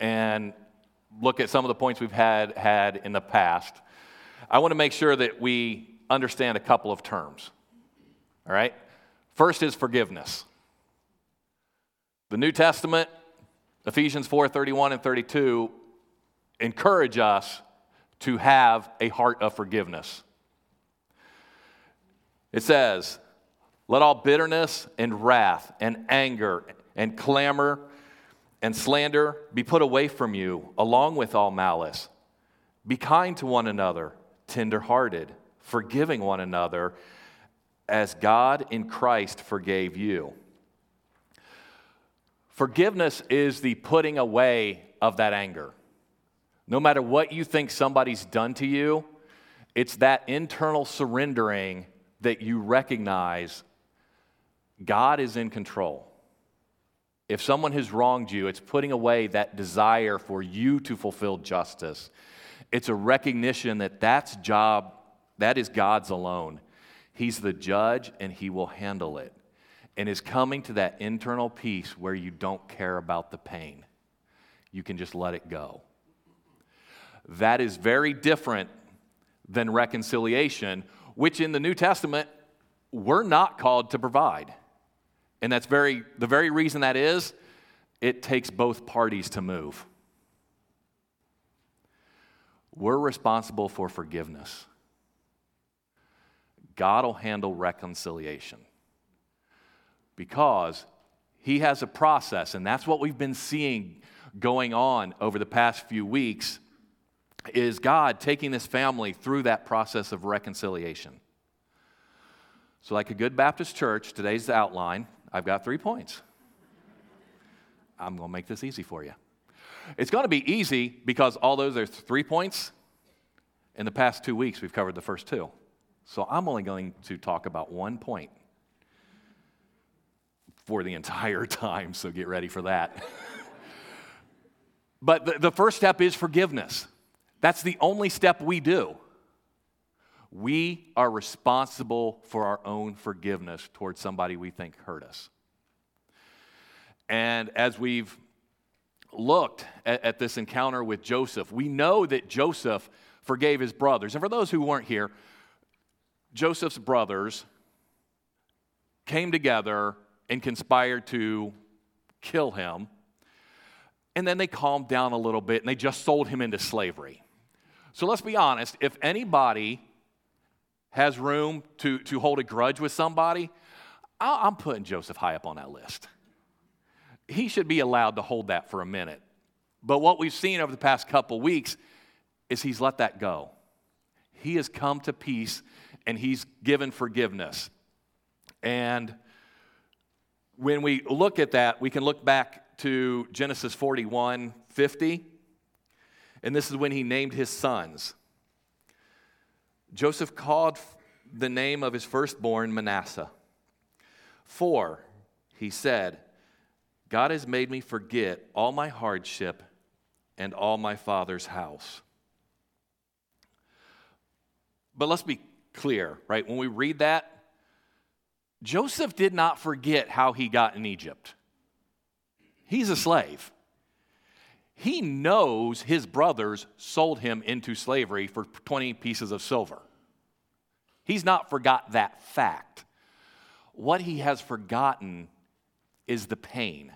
and look at some of the points we've had had in the past, I want to make sure that we understand a couple of terms. All right? First is forgiveness. The New Testament, Ephesians 4 31 and 32, encourage us to have a heart of forgiveness. It says, Let all bitterness and wrath and anger and clamor and slander be put away from you, along with all malice. Be kind to one another, tenderhearted, forgiving one another, as God in Christ forgave you. Forgiveness is the putting away of that anger. No matter what you think somebody's done to you, it's that internal surrendering that you recognize God is in control. If someone has wronged you, it's putting away that desire for you to fulfill justice. It's a recognition that that's job, that is God's alone. He's the judge and he will handle it. And is coming to that internal peace where you don't care about the pain. You can just let it go. That is very different than reconciliation, which in the New Testament, we're not called to provide. And that's very, the very reason that is, it takes both parties to move. We're responsible for forgiveness. God will handle reconciliation because He has a process, and that's what we've been seeing going on over the past few weeks is God taking this family through that process of reconciliation. So, like a good Baptist church, today's the outline. I've got three points. I'm going to make this easy for you. It's going to be easy because all those are three points. In the past two weeks, we've covered the first two. So I'm only going to talk about one point for the entire time, so get ready for that. but the, the first step is forgiveness. That's the only step we do. We are responsible for our own forgiveness towards somebody we think hurt us. And as we've looked at, at, this encounter with Joseph, we know that Joseph forgave his brothers. And for those who weren't here, Joseph's brothers came together and conspired to kill him. And then they calmed down a little bit and they just sold him into slavery. So let's be honest if anybody has room to, to hold a grudge with somebody, I'm putting Joseph high up on that list. He should be allowed to hold that for a minute. But what we've seen over the past couple weeks is he's let that go. He has come to peace and he's given forgiveness. And when we look at that, we can look back to Genesis 41 50. And this is when he named his sons. Joseph called the name of his firstborn Manasseh. For, he said, God has made me forget all my hardship and all my father's house. But let's be clear, right? When we read that, Joseph did not forget how he got in Egypt. He's a slave he knows his brothers sold him into slavery for 20 pieces of silver. He's not forgot that fact. What he has forgotten is the pain.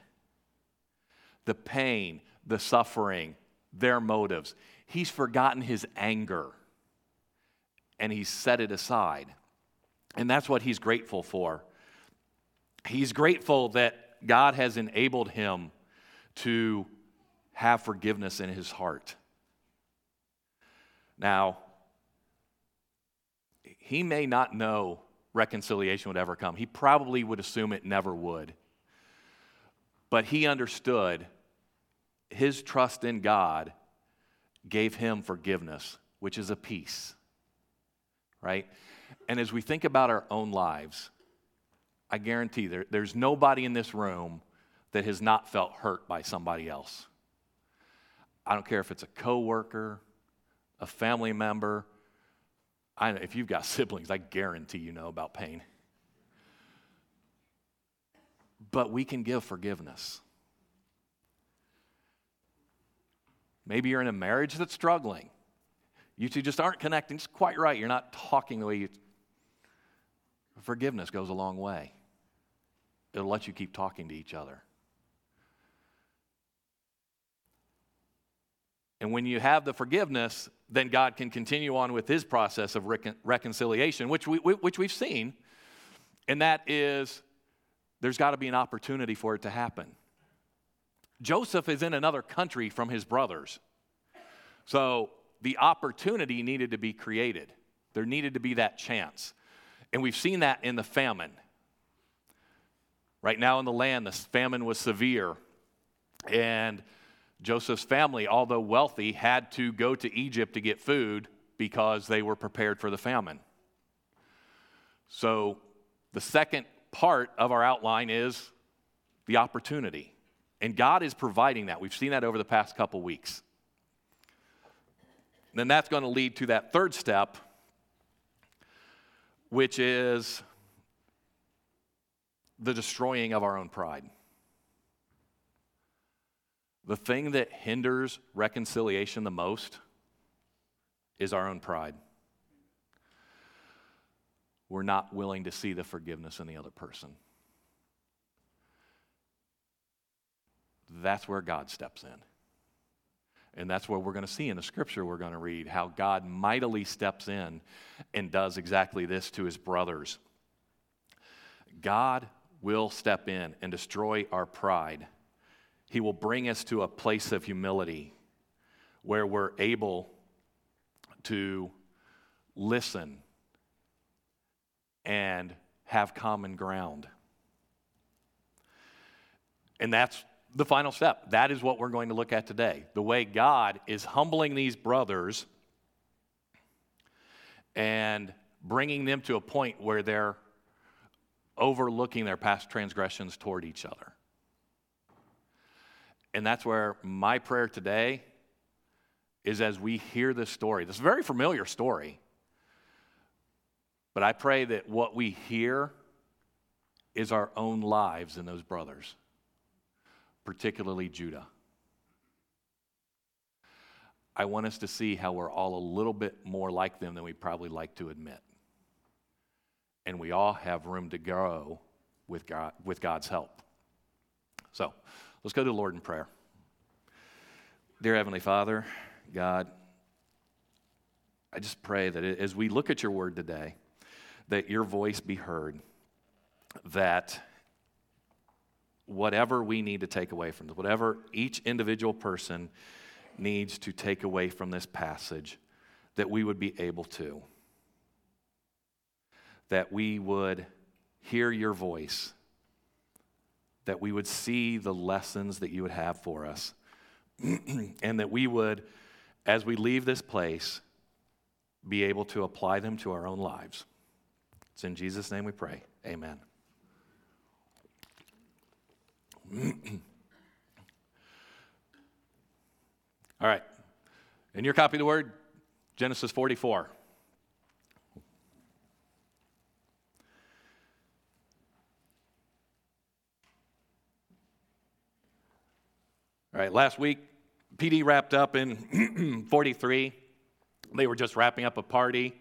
The pain, the suffering, their motives. He's forgotten his anger and he's set it aside. And that's what he's grateful for. He's grateful that God has enabled him to have forgiveness in his heart. Now, he may not know reconciliation would ever come. He probably would assume it never would. But he understood his trust in God gave him forgiveness, which is a peace. Right? And as we think about our own lives, I guarantee there, there's nobody in this room that has not felt hurt by somebody else. I don't care if it's a coworker, a family member. I, if you've got siblings, I guarantee you know about pain. But we can give forgiveness. Maybe you're in a marriage that's struggling. You two just aren't connecting. It's quite right. You're not talking the way you. Forgiveness goes a long way. It'll let you keep talking to each other. And when you have the forgiveness, then God can continue on with his process of recon- reconciliation, which, we, which we've seen. And that is there's got to be an opportunity for it to happen. Joseph is in another country from his brothers. So the opportunity needed to be created. There needed to be that chance. And we've seen that in the famine. Right now in the land, the famine was severe. And Joseph's family, although wealthy, had to go to Egypt to get food because they were prepared for the famine. So, the second part of our outline is the opportunity. And God is providing that. We've seen that over the past couple weeks. Then that's going to lead to that third step, which is the destroying of our own pride. The thing that hinders reconciliation the most is our own pride. We're not willing to see the forgiveness in the other person. That's where God steps in. And that's what we're going to see in the scripture we're going to read how God mightily steps in and does exactly this to his brothers. God will step in and destroy our pride he will bring us to a place of humility where we're able to listen and have common ground. And that's the final step. That is what we're going to look at today. The way God is humbling these brothers and bringing them to a point where they're overlooking their past transgressions toward each other. And that's where my prayer today is as we hear this story, this very familiar story. But I pray that what we hear is our own lives in those brothers, particularly Judah. I want us to see how we're all a little bit more like them than we probably like to admit. And we all have room to grow with, God, with God's help. So, Let's go to the Lord in prayer. Dear Heavenly Father, God, I just pray that as we look at your word today, that your voice be heard, that whatever we need to take away from this, whatever each individual person needs to take away from this passage, that we would be able to. That we would hear your voice that we would see the lessons that you would have for us, and that we would, as we leave this place, be able to apply them to our own lives. It's in Jesus' name we pray. Amen. All right. In your copy of the word, Genesis 44. All right, last week, PD wrapped up in 43. They were just wrapping up a party,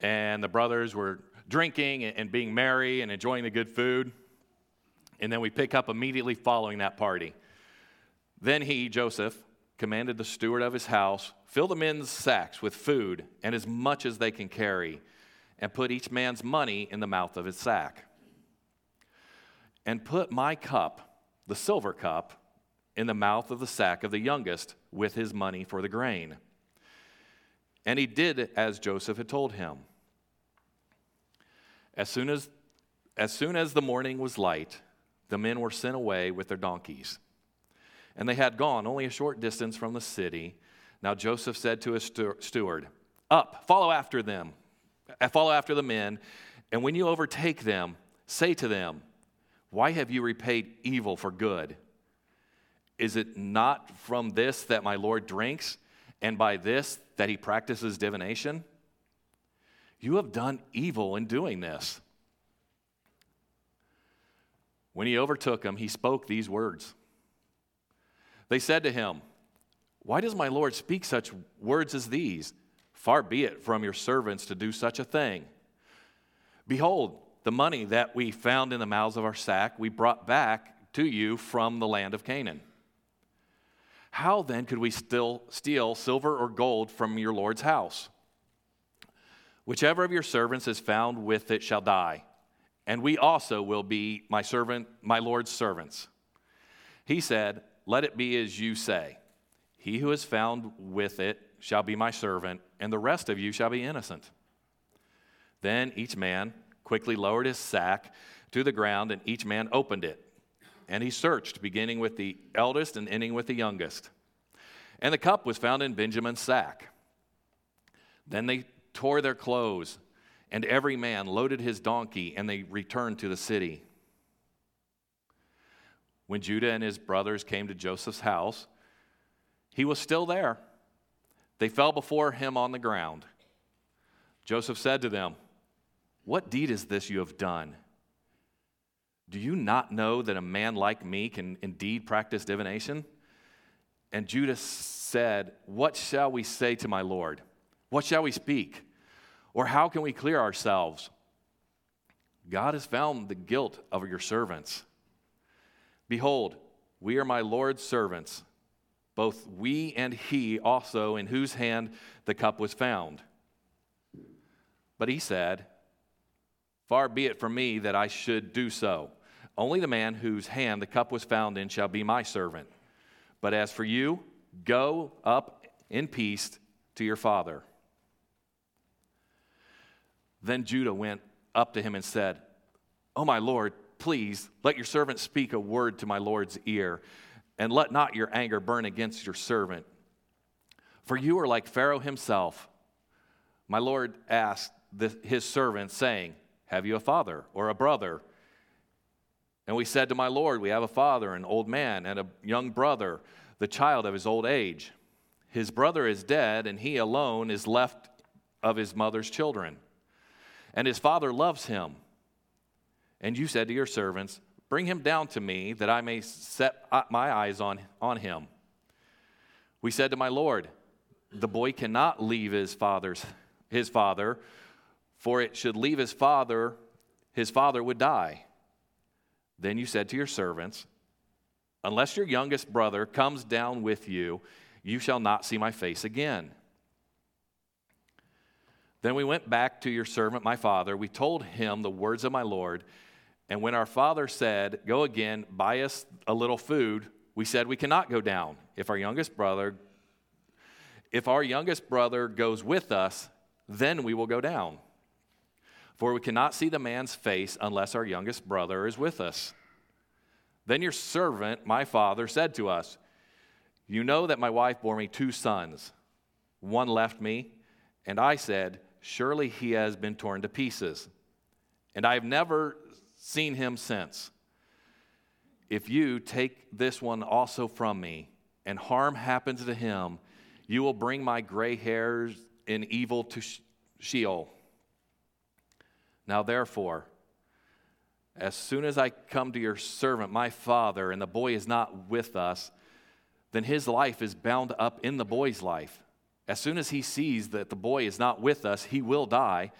and the brothers were drinking and being merry and enjoying the good food. And then we pick up immediately following that party. Then he, Joseph, commanded the steward of his house, fill the men's sacks with food and as much as they can carry, and put each man's money in the mouth of his sack. And put my cup, the silver cup, in the mouth of the sack of the youngest with his money for the grain. And he did as Joseph had told him. As soon as, as soon as the morning was light, the men were sent away with their donkeys. And they had gone only a short distance from the city. Now Joseph said to his steward, Up, follow after them, uh, follow after the men, and when you overtake them, say to them, Why have you repaid evil for good? Is it not from this that my Lord drinks, and by this that he practices divination? You have done evil in doing this. When he overtook him, he spoke these words. They said to him, Why does my Lord speak such words as these? Far be it from your servants to do such a thing. Behold, the money that we found in the mouths of our sack, we brought back to you from the land of Canaan. How then could we still steal silver or gold from your Lord's house? Whichever of your servants is found with it shall die, and we also will be my servant, my Lord's servants. He said, Let it be as you say. He who is found with it shall be my servant, and the rest of you shall be innocent. Then each man quickly lowered his sack to the ground, and each man opened it. And he searched, beginning with the eldest and ending with the youngest. And the cup was found in Benjamin's sack. Then they tore their clothes, and every man loaded his donkey, and they returned to the city. When Judah and his brothers came to Joseph's house, he was still there. They fell before him on the ground. Joseph said to them, What deed is this you have done? Do you not know that a man like me can indeed practice divination? And Judas said, What shall we say to my Lord? What shall we speak? Or how can we clear ourselves? God has found the guilt of your servants. Behold, we are my Lord's servants, both we and he also, in whose hand the cup was found. But he said, Far be it from me that I should do so. Only the man whose hand the cup was found in shall be my servant. But as for you, go up in peace to your father. Then Judah went up to him and said, Oh, my Lord, please let your servant speak a word to my Lord's ear, and let not your anger burn against your servant. For you are like Pharaoh himself. My Lord asked his servant, saying, Have you a father or a brother? And we said to my Lord, We have a father, an old man, and a young brother, the child of his old age. His brother is dead, and he alone is left of his mother's children. And his father loves him. And you said to your servants, Bring him down to me, that I may set uh, my eyes on, on him. We said to my Lord, The boy cannot leave his father's his father, for it should leave his father, his father would die. Then you said to your servants, Unless your youngest brother comes down with you, you shall not see my face again. Then we went back to your servant, my father. We told him the words of my Lord. And when our father said, Go again, buy us a little food, we said, We cannot go down. If our youngest brother, if our youngest brother goes with us, then we will go down. For we cannot see the man's face unless our youngest brother is with us. Then your servant, my father, said to us, You know that my wife bore me two sons. One left me, and I said, Surely he has been torn to pieces. And I have never seen him since. If you take this one also from me, and harm happens to him, you will bring my gray hairs in evil to Sheol. Now, therefore, as soon as I come to your servant, my father, and the boy is not with us, then his life is bound up in the boy's life. As soon as he sees that the boy is not with us, he will die,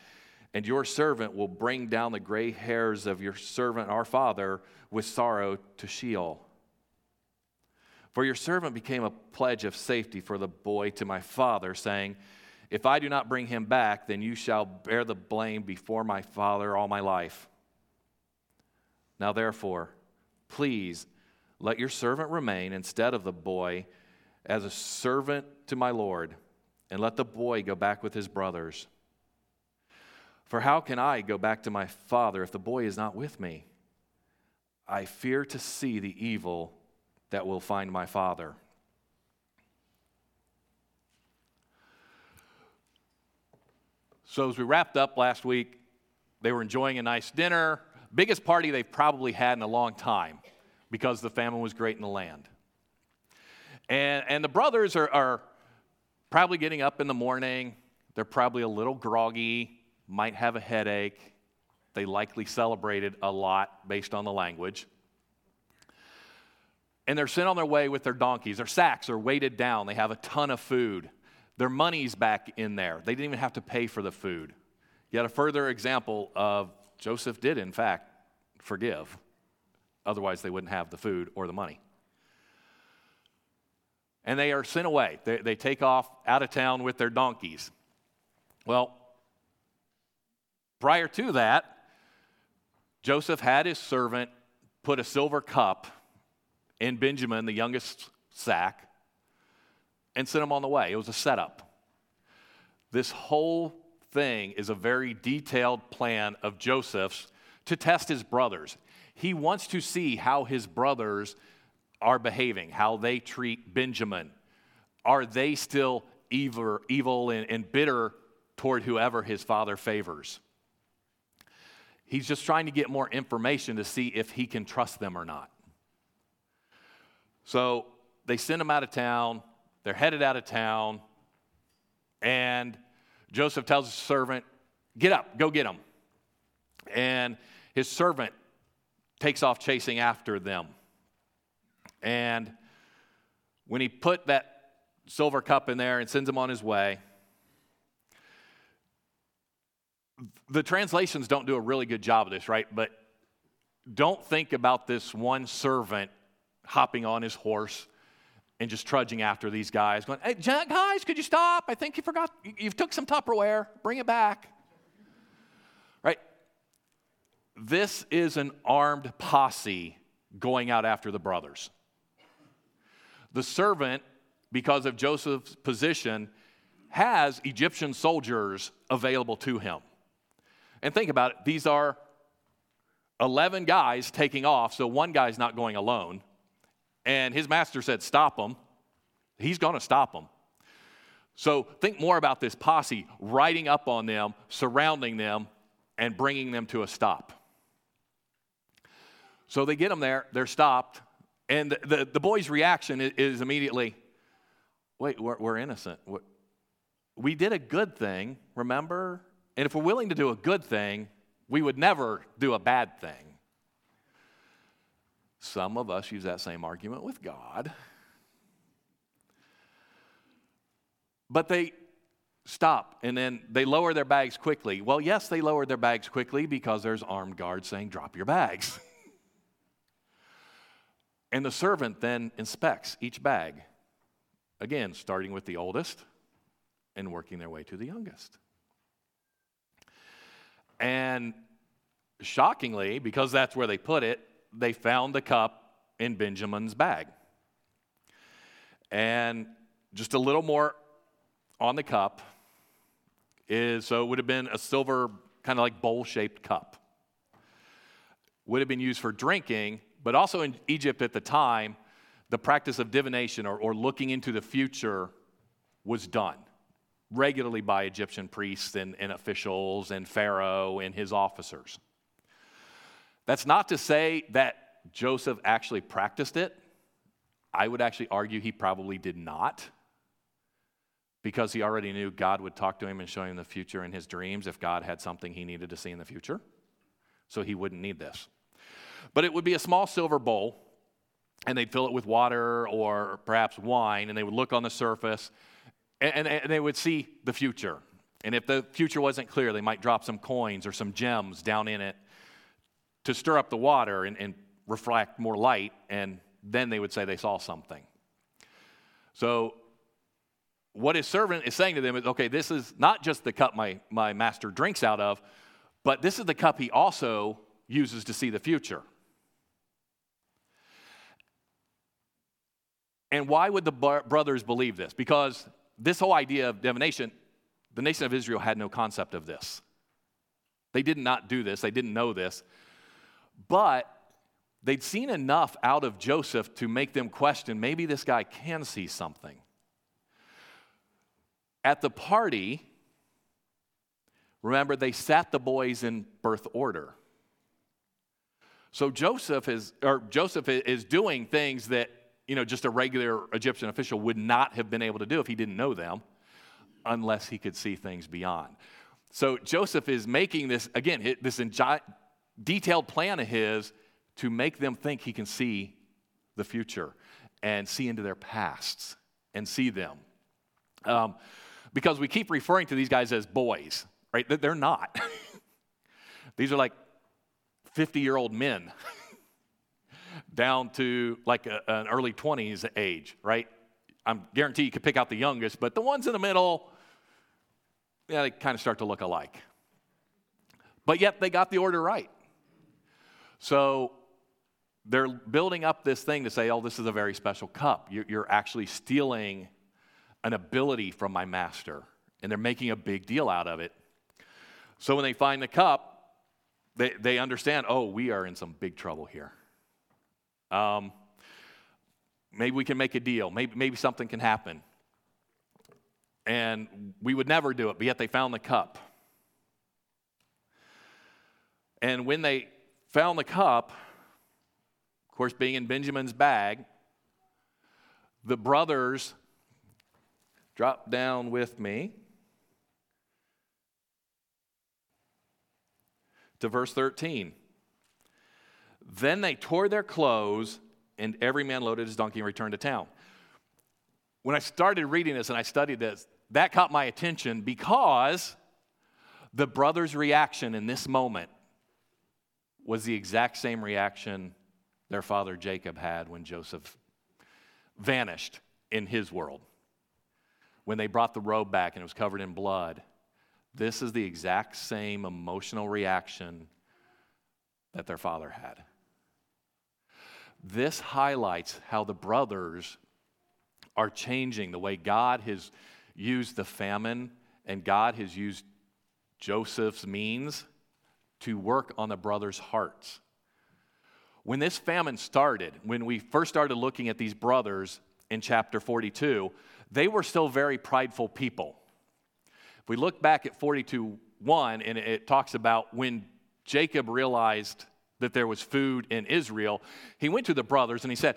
and your servant will bring down the gray hairs of your servant, our father, with sorrow to Sheol. For your servant became a pledge of safety for the boy to my father, saying, if I do not bring him back, then you shall bear the blame before my Father all my life. Now, therefore, please let your servant remain instead of the boy as a servant to my Lord, and let the boy go back with his brothers. For how can I go back to my father if the boy is not with me? I fear to see the evil that will find my father. So, as we wrapped up last week, they were enjoying a nice dinner, biggest party they've probably had in a long time because the famine was great in the land. And, and the brothers are, are probably getting up in the morning. They're probably a little groggy, might have a headache. They likely celebrated a lot based on the language. And they're sent on their way with their donkeys. Their sacks are weighted down. They have a ton of food. Their money's back in there. They didn't even have to pay for the food. Yet a further example of Joseph did, in fact, forgive. Otherwise, they wouldn't have the food or the money. And they are sent away. They, they take off out of town with their donkeys. Well, prior to that, Joseph had his servant put a silver cup in Benjamin, the youngest sack, and sent him on the way. It was a setup. This whole thing is a very detailed plan of Joseph's to test his brothers. He wants to see how his brothers are behaving, how they treat Benjamin. Are they still evil, evil and, and bitter toward whoever his father favors? He's just trying to get more information to see if he can trust them or not. So they send him out of town. They're headed out of town. And Joseph tells his servant, Get up, go get them. And his servant takes off chasing after them. And when he put that silver cup in there and sends him on his way, the translations don't do a really good job of this, right? But don't think about this one servant hopping on his horse and just trudging after these guys, going, "Hey, guys, could you stop? I think you forgot. You've took some Tupperware. Bring it back." Right? This is an armed posse going out after the brothers. The servant, because of Joseph's position, has Egyptian soldiers available to him. And think about it these are 11 guys taking off, so one guy's not going alone and his master said, Stop them, he's going to stop them. So think more about this posse riding up on them, surrounding them, and bringing them to a stop. So they get them there, they're stopped, and the, the, the boy's reaction is, is immediately, Wait, we're, we're innocent. We did a good thing, remember? And if we're willing to do a good thing, we would never do a bad thing. Some of us use that same argument with God. But they stop and then they lower their bags quickly. Well, yes, they lowered their bags quickly because there's armed guards saying, drop your bags. and the servant then inspects each bag, again, starting with the oldest and working their way to the youngest. And shockingly, because that's where they put it, they found the cup in Benjamin's bag. And just a little more on the cup is so it would have been a silver, kind of like bowl shaped cup. Would have been used for drinking, but also in Egypt at the time, the practice of divination or, or looking into the future was done regularly by Egyptian priests and, and officials and Pharaoh and his officers. That's not to say that Joseph actually practiced it. I would actually argue he probably did not because he already knew God would talk to him and show him the future in his dreams if God had something he needed to see in the future. So he wouldn't need this. But it would be a small silver bowl, and they'd fill it with water or perhaps wine, and they would look on the surface and, and, and they would see the future. And if the future wasn't clear, they might drop some coins or some gems down in it to stir up the water and, and reflect more light, and then they would say they saw something. So, what his servant is saying to them is okay, this is not just the cup my, my master drinks out of, but this is the cup he also uses to see the future. And why would the brothers believe this? Because this whole idea of divination, the nation of Israel had no concept of this. They did not do this, they didn't know this. But they'd seen enough out of Joseph to make them question maybe this guy can see something. At the party, remember, they sat the boys in birth order. So Joseph is, or Joseph is doing things that, you know, just a regular Egyptian official would not have been able to do if he didn't know them, unless he could see things beyond. So Joseph is making this, again, this detailed plan of his to make them think he can see the future and see into their pasts and see them. Um, because we keep referring to these guys as boys, right? They're not. these are like 50 year old men down to like a, an early 20s age, right? I'm guarantee you could pick out the youngest, but the ones in the middle, yeah, they kind of start to look alike. But yet they got the order right. So they're building up this thing to say, oh, this is a very special cup. You're actually stealing an ability from my master. And they're making a big deal out of it. So when they find the cup, they, they understand, oh, we are in some big trouble here. Um, maybe we can make a deal. Maybe, maybe something can happen. And we would never do it, but yet they found the cup. And when they found the cup, of course, being in Benjamin's bag, the brothers dropped down with me to verse 13. Then they tore their clothes, and every man loaded his donkey and returned to town. When I started reading this and I studied this, that caught my attention because the brothers' reaction in this moment was the exact same reaction their father Jacob had when Joseph vanished in his world. When they brought the robe back and it was covered in blood, this is the exact same emotional reaction that their father had. This highlights how the brothers are changing the way God has used the famine and God has used Joseph's means to work on the brothers' hearts. When this famine started, when we first started looking at these brothers in chapter 42, they were still very prideful people. If we look back at 42 1, and it talks about when Jacob realized that there was food in Israel, he went to the brothers and he said,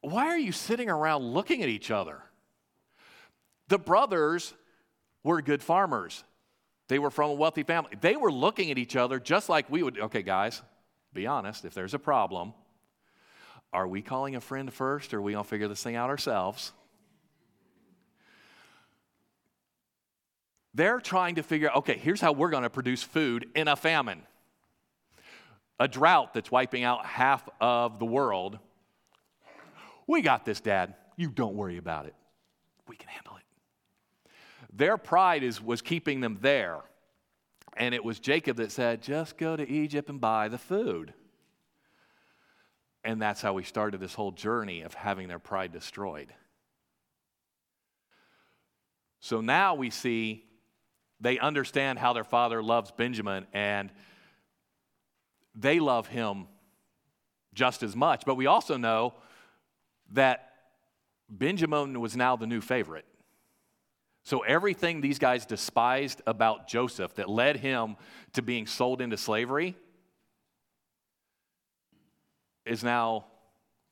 Why are you sitting around looking at each other? The brothers were good farmers. They were from a wealthy family. They were looking at each other just like we would. Okay, guys, be honest. If there's a problem, are we calling a friend first or are we going to figure this thing out ourselves? They're trying to figure out okay, here's how we're going to produce food in a famine a drought that's wiping out half of the world. We got this, Dad. You don't worry about it. We can handle it. Their pride is, was keeping them there. And it was Jacob that said, just go to Egypt and buy the food. And that's how we started this whole journey of having their pride destroyed. So now we see they understand how their father loves Benjamin and they love him just as much. But we also know that Benjamin was now the new favorite. So everything these guys despised about Joseph that led him to being sold into slavery is now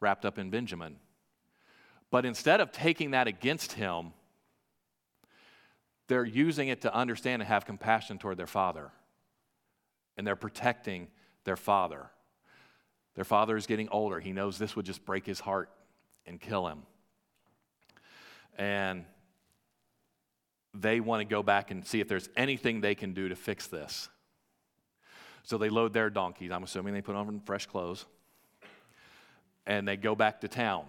wrapped up in Benjamin. But instead of taking that against him, they're using it to understand and have compassion toward their father. And they're protecting their father. Their father is getting older. He knows this would just break his heart and kill him. And they want to go back and see if there's anything they can do to fix this. So they load their donkeys. I'm assuming they put on fresh clothes. And they go back to town.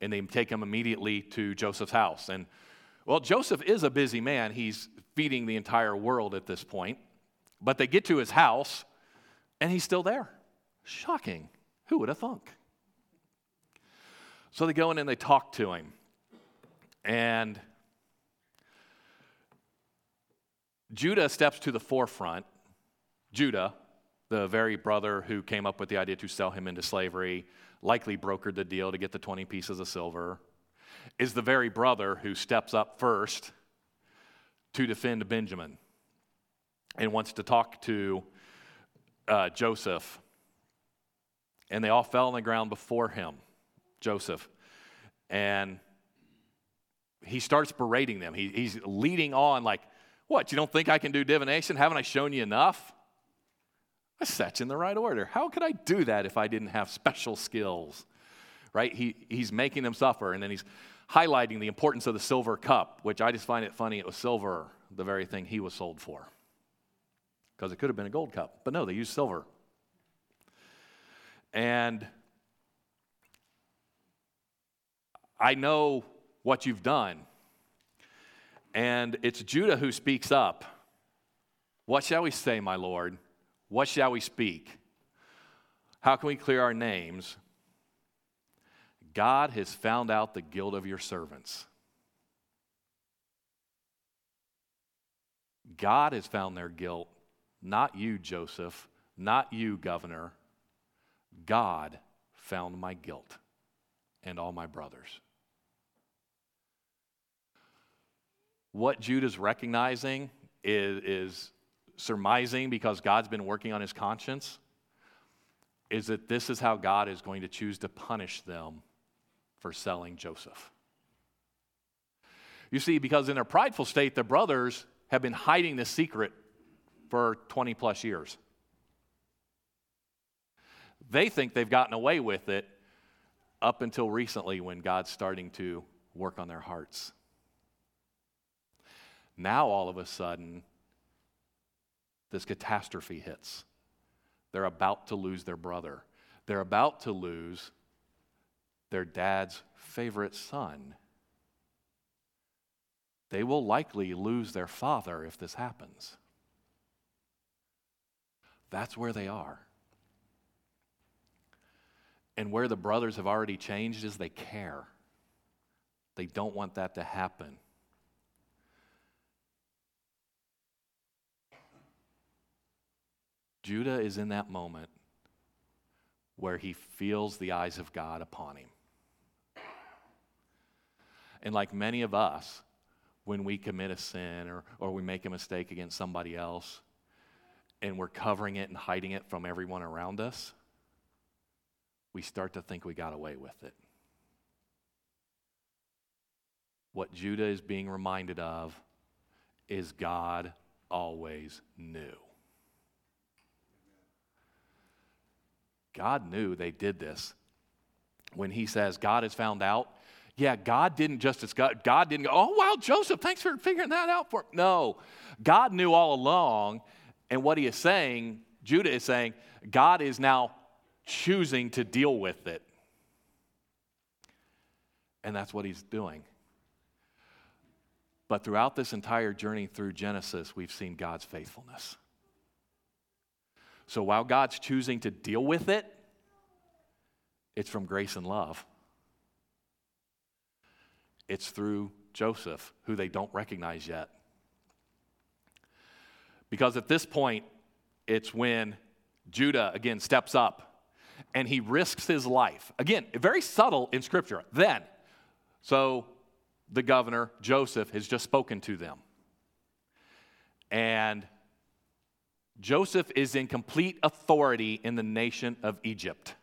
And they take them immediately to Joseph's house. And, well, Joseph is a busy man. He's feeding the entire world at this point. But they get to his house, and he's still there. Shocking. Who would have thunk? So they go in and they talk to him. And Judah steps to the forefront. Judah, the very brother who came up with the idea to sell him into slavery, likely brokered the deal to get the 20 pieces of silver, is the very brother who steps up first to defend Benjamin and wants to talk to uh, Joseph. And they all fell on the ground before him, Joseph. And he starts berating them. He, he's leading on, like, what, you don't think I can do divination? Haven't I shown you enough? I set you in the right order. How could I do that if I didn't have special skills? right? He, he's making them suffer, and then he's highlighting the importance of the silver cup, which I just find it funny. It was silver, the very thing he was sold for. Because it could have been a gold cup, but no, they used silver. And I know what you've done. And it's Judah who speaks up. What shall we say, my Lord? What shall we speak? How can we clear our names? God has found out the guilt of your servants. God has found their guilt, not you, Joseph, not you, governor. God found my guilt and all my brothers. What Judah's recognizing is, is surmising because God's been working on his conscience is that this is how God is going to choose to punish them for selling Joseph. You see, because in their prideful state, the brothers have been hiding this secret for 20 plus years. They think they've gotten away with it up until recently when God's starting to work on their hearts. Now, all of a sudden, this catastrophe hits. They're about to lose their brother. They're about to lose their dad's favorite son. They will likely lose their father if this happens. That's where they are. And where the brothers have already changed is they care. They don't want that to happen. Judah is in that moment where he feels the eyes of God upon him. And like many of us, when we commit a sin or, or we make a mistake against somebody else and we're covering it and hiding it from everyone around us, we start to think we got away with it. What Judah is being reminded of is God always knew. God knew they did this. When he says God has found out, yeah, God didn't just God, God didn't go, oh, wow, Joseph, thanks for figuring that out for me. No, God knew all along. And what he is saying, Judah is saying, God is now choosing to deal with it. And that's what he's doing. But throughout this entire journey through Genesis, we've seen God's faithfulness. So while God's choosing to deal with it, it's from grace and love. It's through Joseph, who they don't recognize yet. Because at this point, it's when Judah again steps up and he risks his life. Again, very subtle in Scripture. Then, so the governor, Joseph, has just spoken to them. And Joseph is in complete authority in the nation of Egypt.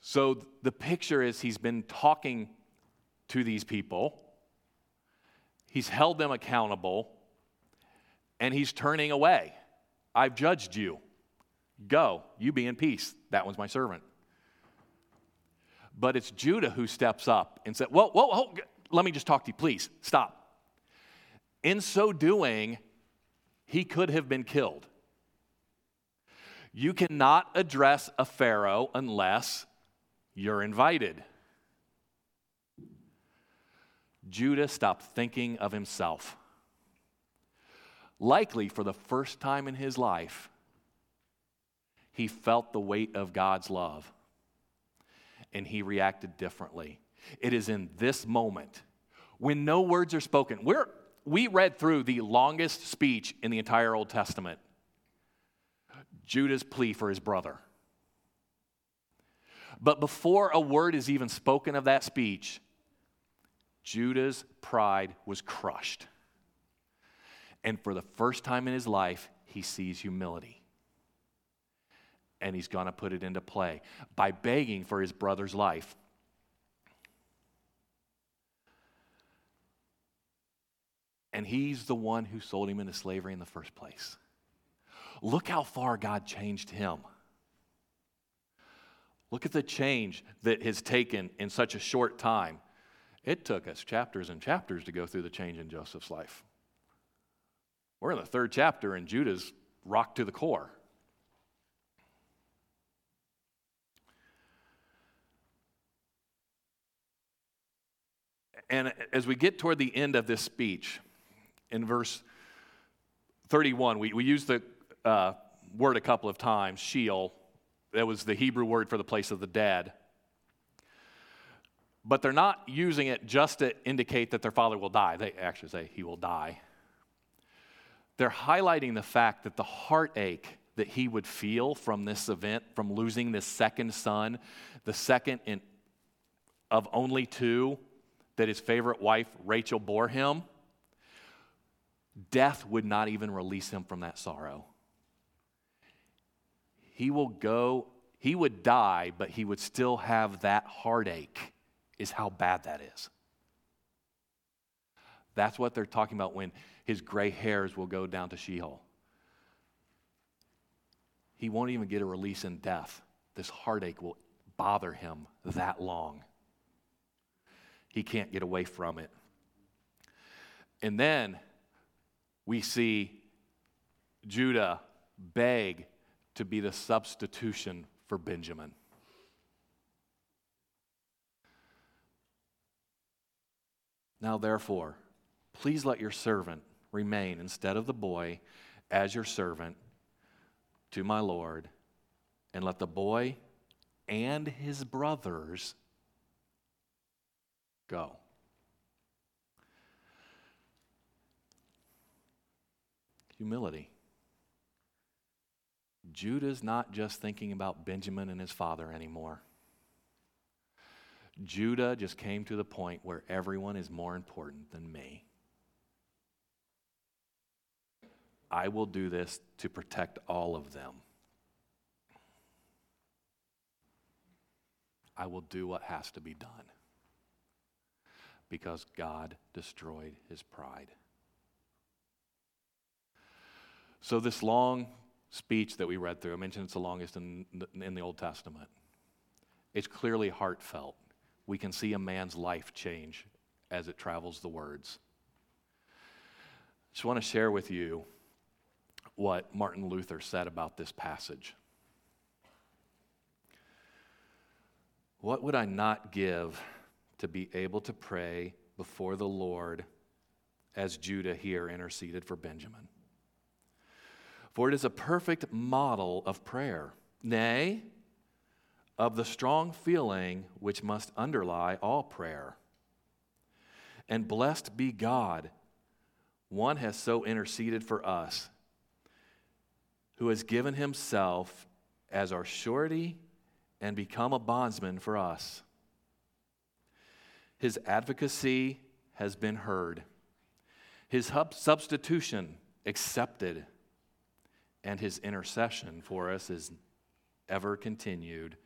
So the picture is he's been talking to these people, he's held them accountable, and he's turning away. I've judged you. Go, you be in peace. That one's my servant. But it's Judah who steps up and said, Whoa, whoa, whoa, let me just talk to you, please. Stop. In so doing, he could have been killed. You cannot address a Pharaoh unless you're invited. Judah stopped thinking of himself. Likely for the first time in his life, he felt the weight of God's love and he reacted differently. It is in this moment when no words are spoken. We're, we read through the longest speech in the entire Old Testament Judah's plea for his brother. But before a word is even spoken of that speech, Judah's pride was crushed. And for the first time in his life, he sees humility and he's going to put it into play by begging for his brother's life. And he's the one who sold him into slavery in the first place. Look how far God changed him. Look at the change that has taken in such a short time. It took us chapters and chapters to go through the change in Joseph's life. We're in the third chapter, and Judah's rocked to the core. And as we get toward the end of this speech, in verse 31, we, we use the uh, word a couple of times, Sheol. That was the Hebrew word for the place of the dead. But they're not using it just to indicate that their father will die. They actually say he will die. They're highlighting the fact that the heartache that he would feel from this event, from losing this second son, the second in, of only two that his favorite wife, Rachel, bore him, death would not even release him from that sorrow. He will go, he would die, but he would still have that heartache, is how bad that is. That's what they're talking about when his gray hairs will go down to Sheol. He won't even get a release in death. This heartache will bother him that long. He can't get away from it. And then we see Judah beg to be the substitution for Benjamin. Now, therefore, please let your servant remain instead of the boy as your servant to my Lord, and let the boy and his brothers go. Humility. Judah's not just thinking about Benjamin and his father anymore. Judah just came to the point where everyone is more important than me. I will do this to protect all of them. I will do what has to be done because God destroyed his pride. So, this long speech that we read through, I mentioned it's the longest in, in the Old Testament. It's clearly heartfelt. We can see a man's life change as it travels the words. I just want to share with you what Martin Luther said about this passage. What would I not give to be able to pray before the Lord as Judah here interceded for Benjamin? For it is a perfect model of prayer, nay, of the strong feeling which must underlie all prayer. And blessed be God, one has so interceded for us who has given himself as our surety and become a bondsman for us. His advocacy has been heard, his substitution accepted, and his intercession for us is ever continued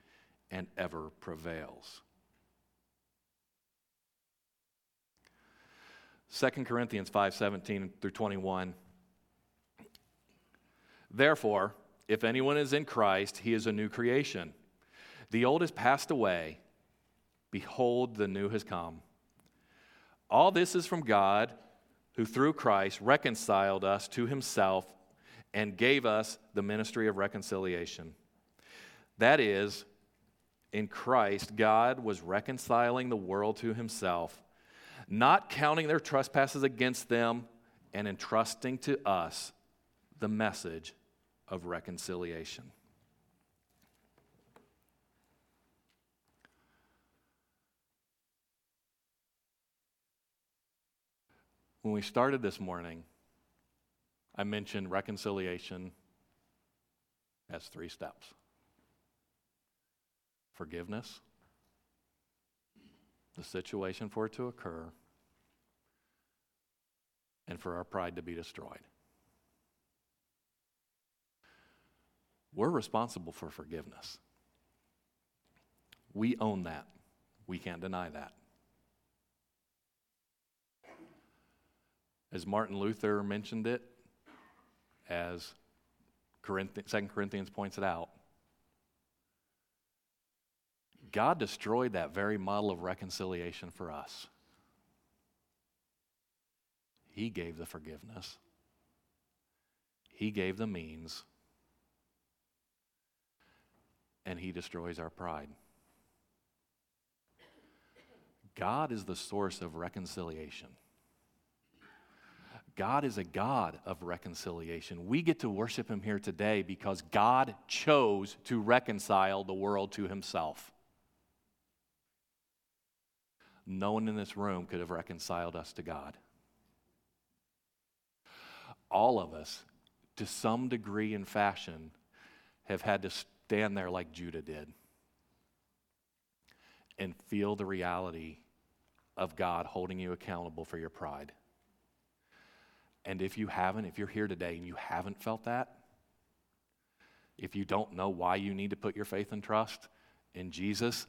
and ever prevails. 2 Corinthians 5:17 through 21 Therefore, if anyone is in Christ, he is a new creation. The old has passed away. Behold, the new has come. All this is from God, who through Christ reconciled us to himself and gave us the ministry of reconciliation. That is, in Christ, God was reconciling the world to himself, not counting their trespasses against them, and entrusting to us the message of reconciliation. When we started this morning, I mentioned reconciliation as three steps forgiveness, the situation for it to occur, and for our pride to be destroyed. We're responsible for forgiveness. We own that. We can't deny that. As Martin Luther mentioned it, as 2 Corinthians points it out, God destroyed that very model of reconciliation for us. He gave the forgiveness, He gave the means, and He destroys our pride. God is the source of reconciliation. God is a God of reconciliation. We get to worship Him here today because God chose to reconcile the world to Himself. No one in this room could have reconciled us to God. All of us, to some degree and fashion, have had to stand there like Judah did and feel the reality of God holding you accountable for your pride. And if you haven't, if you're here today and you haven't felt that, if you don't know why you need to put your faith and trust in Jesus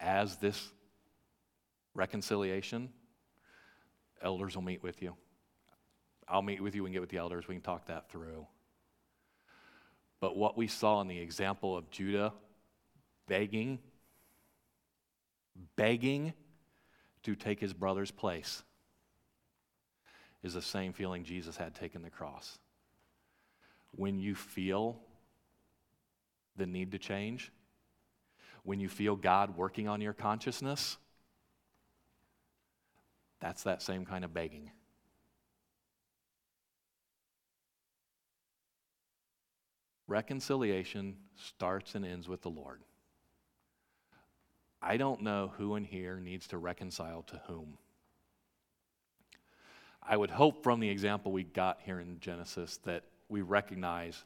as this reconciliation, elders will meet with you. I'll meet with you and get with the elders. We can talk that through. But what we saw in the example of Judah begging, begging to take his brother's place is the same feeling Jesus had taking the cross. When you feel the need to change, when you feel God working on your consciousness, that's that same kind of begging. Reconciliation starts and ends with the Lord. I don't know who in here needs to reconcile to whom. I would hope from the example we got here in Genesis that we recognize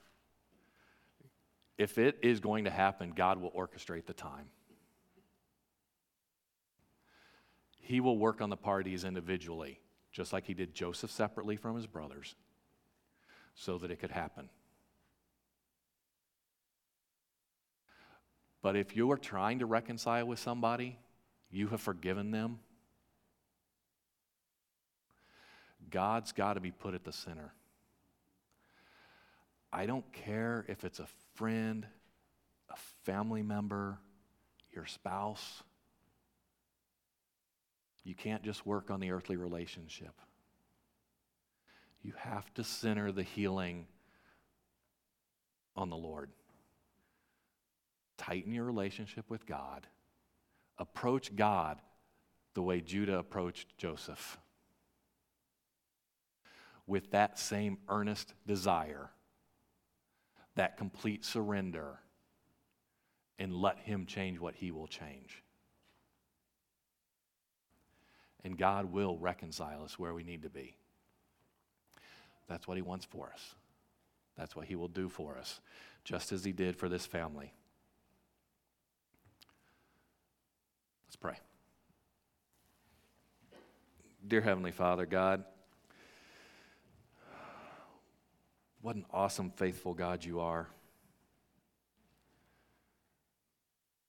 if it is going to happen, God will orchestrate the time. He will work on the parties individually, just like he did Joseph separately from his brothers, so that it could happen. But if you are trying to reconcile with somebody, you have forgiven them, God's got to be put at the center. I don't care if it's a friend, a family member, your spouse. You can't just work on the earthly relationship. You have to center the healing on the Lord. Tighten your relationship with God. Approach God the way Judah approached Joseph with that same earnest desire, that complete surrender, and let Him change what He will change. And God will reconcile us where we need to be. That's what He wants for us. That's what He will do for us, just as He did for this family. Let's pray. Dear Heavenly Father, God, What an awesome, faithful God you are.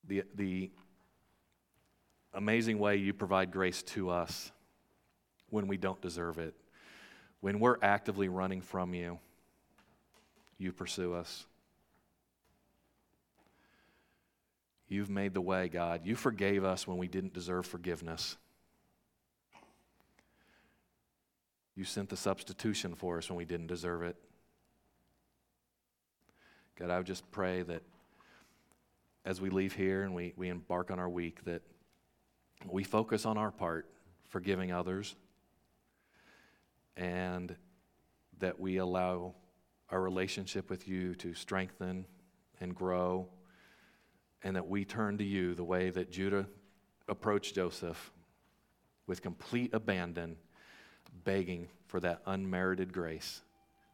The, the amazing way you provide grace to us when we don't deserve it. When we're actively running from you, you pursue us. You've made the way, God. You forgave us when we didn't deserve forgiveness. You sent the substitution for us when we didn't deserve it. God, I would just pray that as we leave here and we, we embark on our week, that we focus on our part, forgiving others, and that we allow our relationship with you to strengthen and grow, and that we turn to you the way that Judah approached Joseph with complete abandon, begging for that unmerited grace,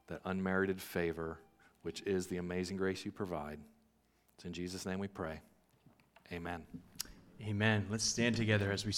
that unmerited favor which is the amazing grace you provide. It's in Jesus' name we pray. Amen. Amen. Let's stand together as we